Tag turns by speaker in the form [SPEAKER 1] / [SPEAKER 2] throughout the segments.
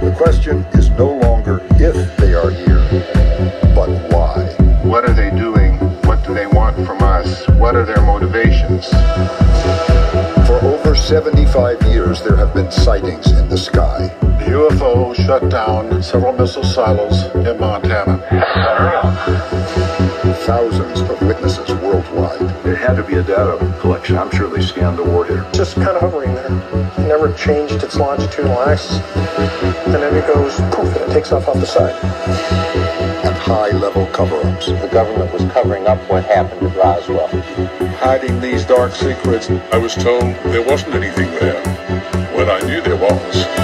[SPEAKER 1] The question is no longer if they are here, but why.
[SPEAKER 2] What are they doing? What do they want from us? What are their motivations?
[SPEAKER 1] For over 75 years, there have been sightings in the sky.
[SPEAKER 3] The UFO shut down several missile silos in Montana.
[SPEAKER 1] Thousands of witnesses worldwide.
[SPEAKER 4] It had to be a data collection. I'm sure they scanned the warhead.
[SPEAKER 5] Just kind of hovering there. It never changed its longitudinal axis. And then it goes poof and it takes off off the side.
[SPEAKER 1] And high-level cover-ups.
[SPEAKER 6] The government was covering up what happened at Roswell.
[SPEAKER 3] Hiding these dark secrets.
[SPEAKER 7] I was told there wasn't anything there when I knew there was.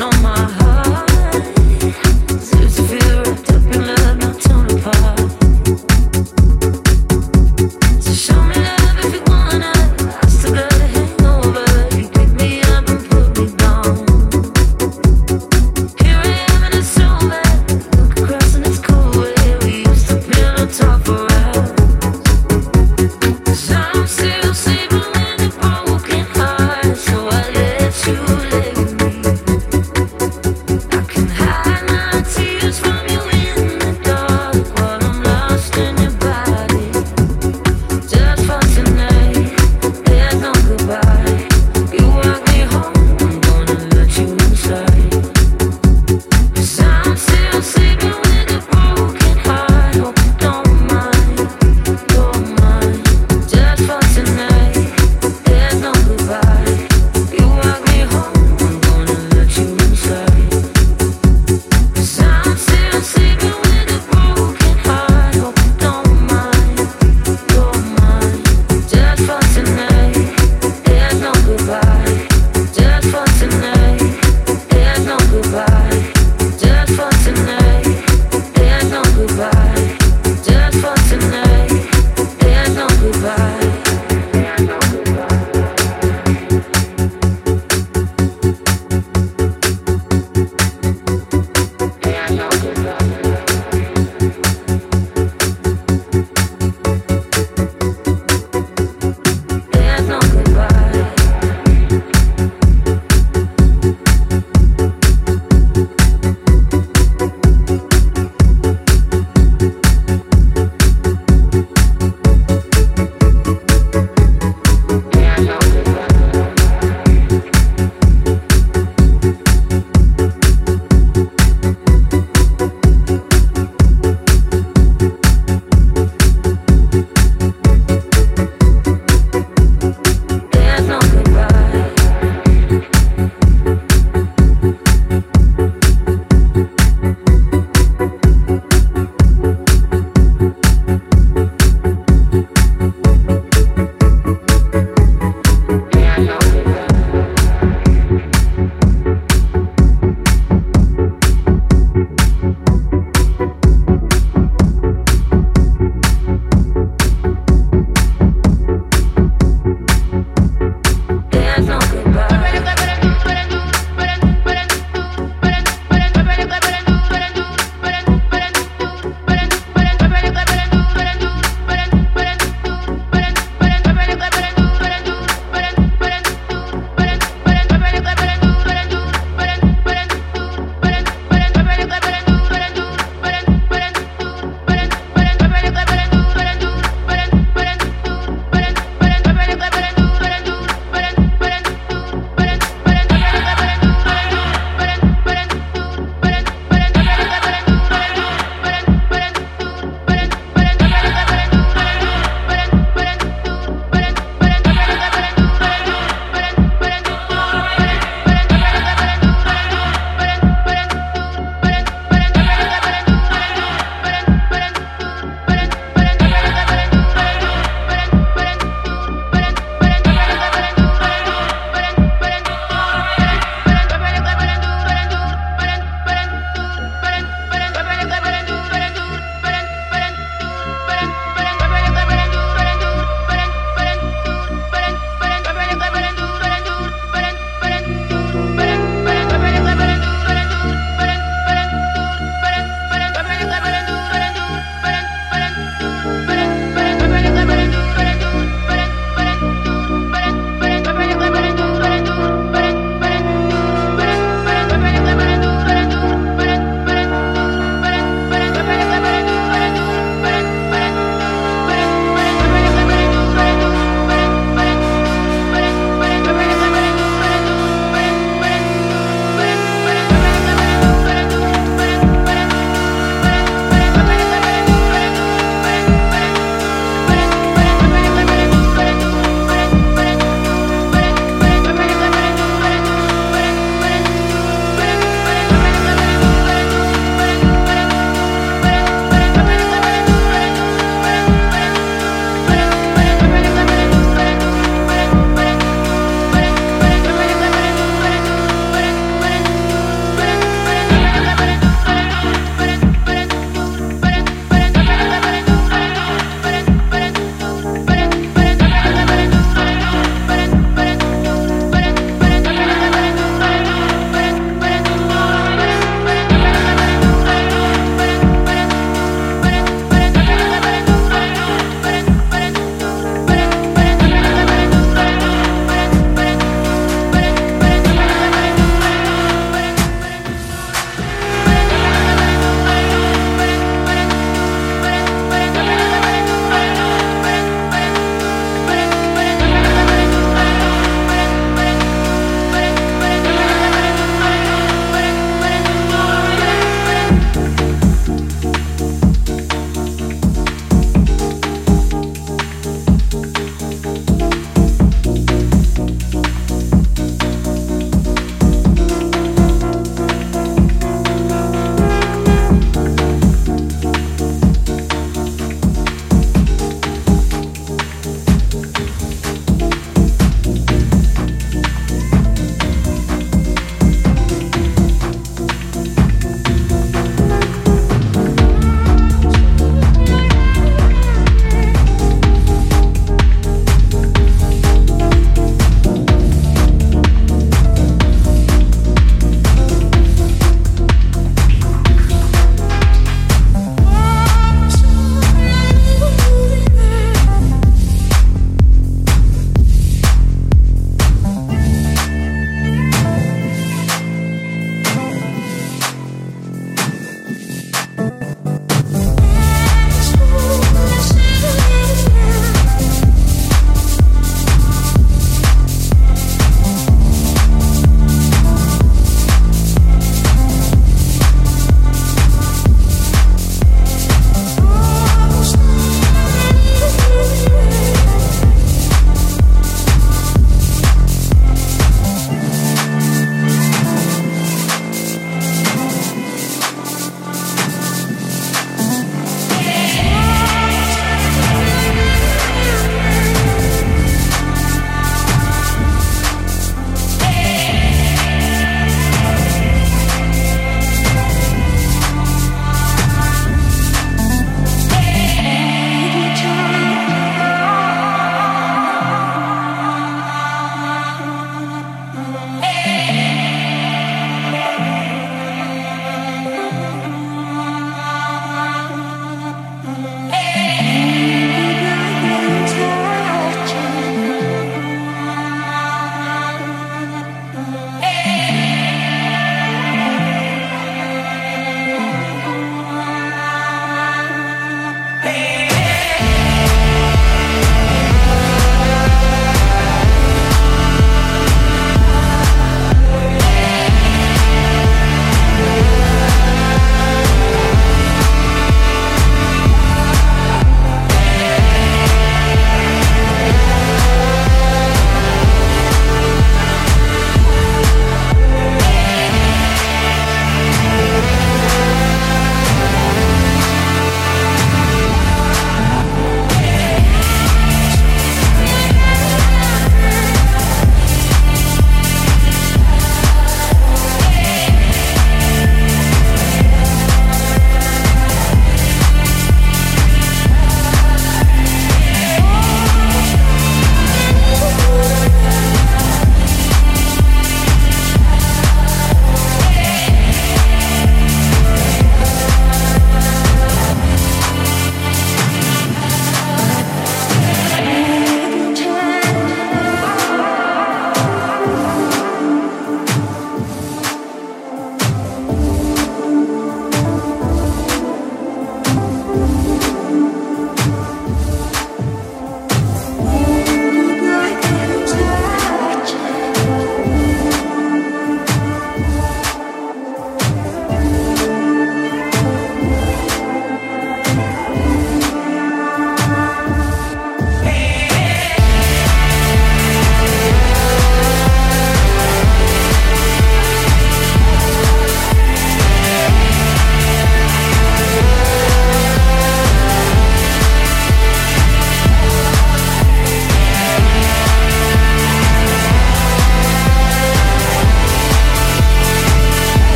[SPEAKER 8] on
[SPEAKER 9] my heart.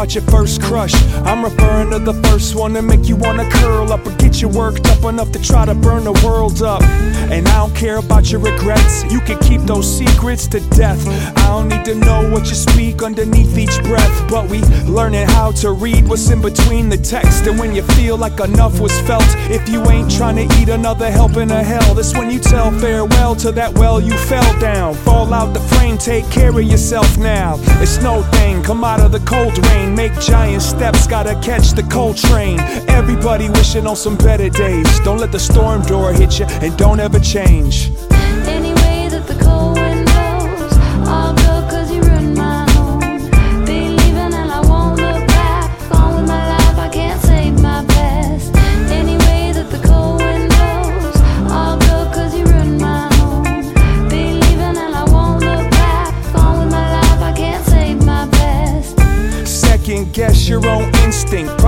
[SPEAKER 10] About your first crush. I'm referring to the first one to make you wanna curl up or get you worked up enough to try to burn the world up. And I don't care about your regrets, you can keep those secrets to death. I don't need to know what you speak underneath each breath, but we learning how to read what's in between the text. And when you feel like enough was felt, if you ain't trying to eat another helping of hell, that's when you tell farewell to that well you fell down. Fall out the frame, take care of yourself now. It's no thing, come out of the cold rain, make giant steps, gotta catch the cold train. Everybody wishing on some better days. Don't let the storm door hit you, and don't ever change.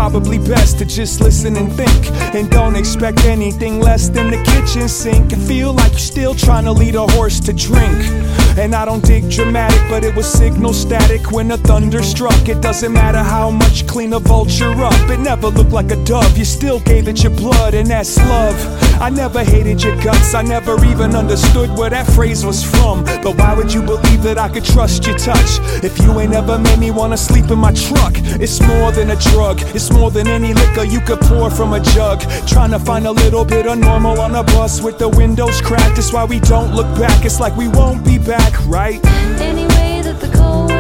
[SPEAKER 10] Probably best to just listen and think. And don't expect anything less than the kitchen sink. And feel like you're still trying to lead a horse to drink. And I don't dig dramatic, but it was signal static when the thunder struck. It doesn't matter how much clean a vulture up. It never looked like a dove. You still gave it your blood, and that's love. I never hated your guts. I never even understood where that phrase was from. But why would you believe that I could trust your touch? If you ain't ever made me wanna sleep in my truck, it's more than a drug. It's more than any liquor you could pour from a jug. Trying to find a little bit of normal on a bus with the windows cracked. That's why we don't look back. It's like we won't be back, right?
[SPEAKER 9] Any way that the cold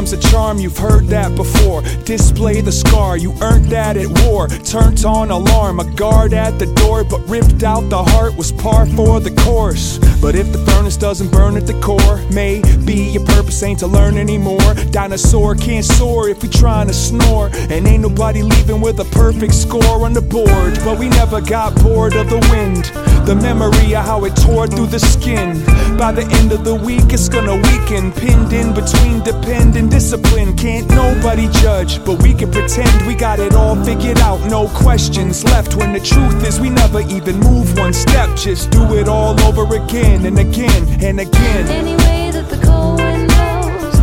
[SPEAKER 10] time's a charm, you've heard that before. Display the scar, you earned that at war. Turned on alarm, a guard at the door, but ripped out the heart was par for the course. But if the furnace doesn't burn at the core, maybe your purpose ain't to learn anymore. Dinosaur can't soar if we trying to snore. And ain't nobody leaving with a perfect score on the board. But we never got bored of the wind. The memory of how it tore through the skin. By the end of the week, it's gonna weaken. Pinned in between depend and discipline. Can't nobody judge, but we can pretend we got it all figured out. No questions left when the truth is we never even move one step. Just do it all over again and again and again.
[SPEAKER 9] Any way that the cold wind blows,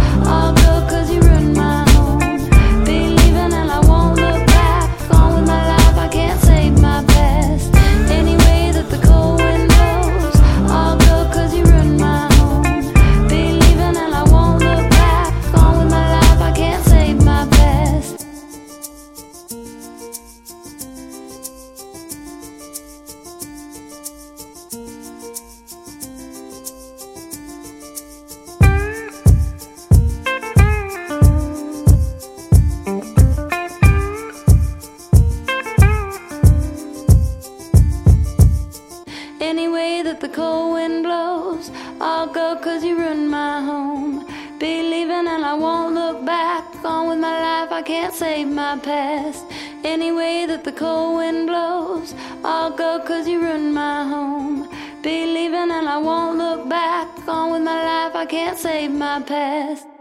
[SPEAKER 9] save my past. Any way that the cold wind blows, I'll go 'cause you ruined my home. Be leaving and I won't look back. On with my life, I can't save my past.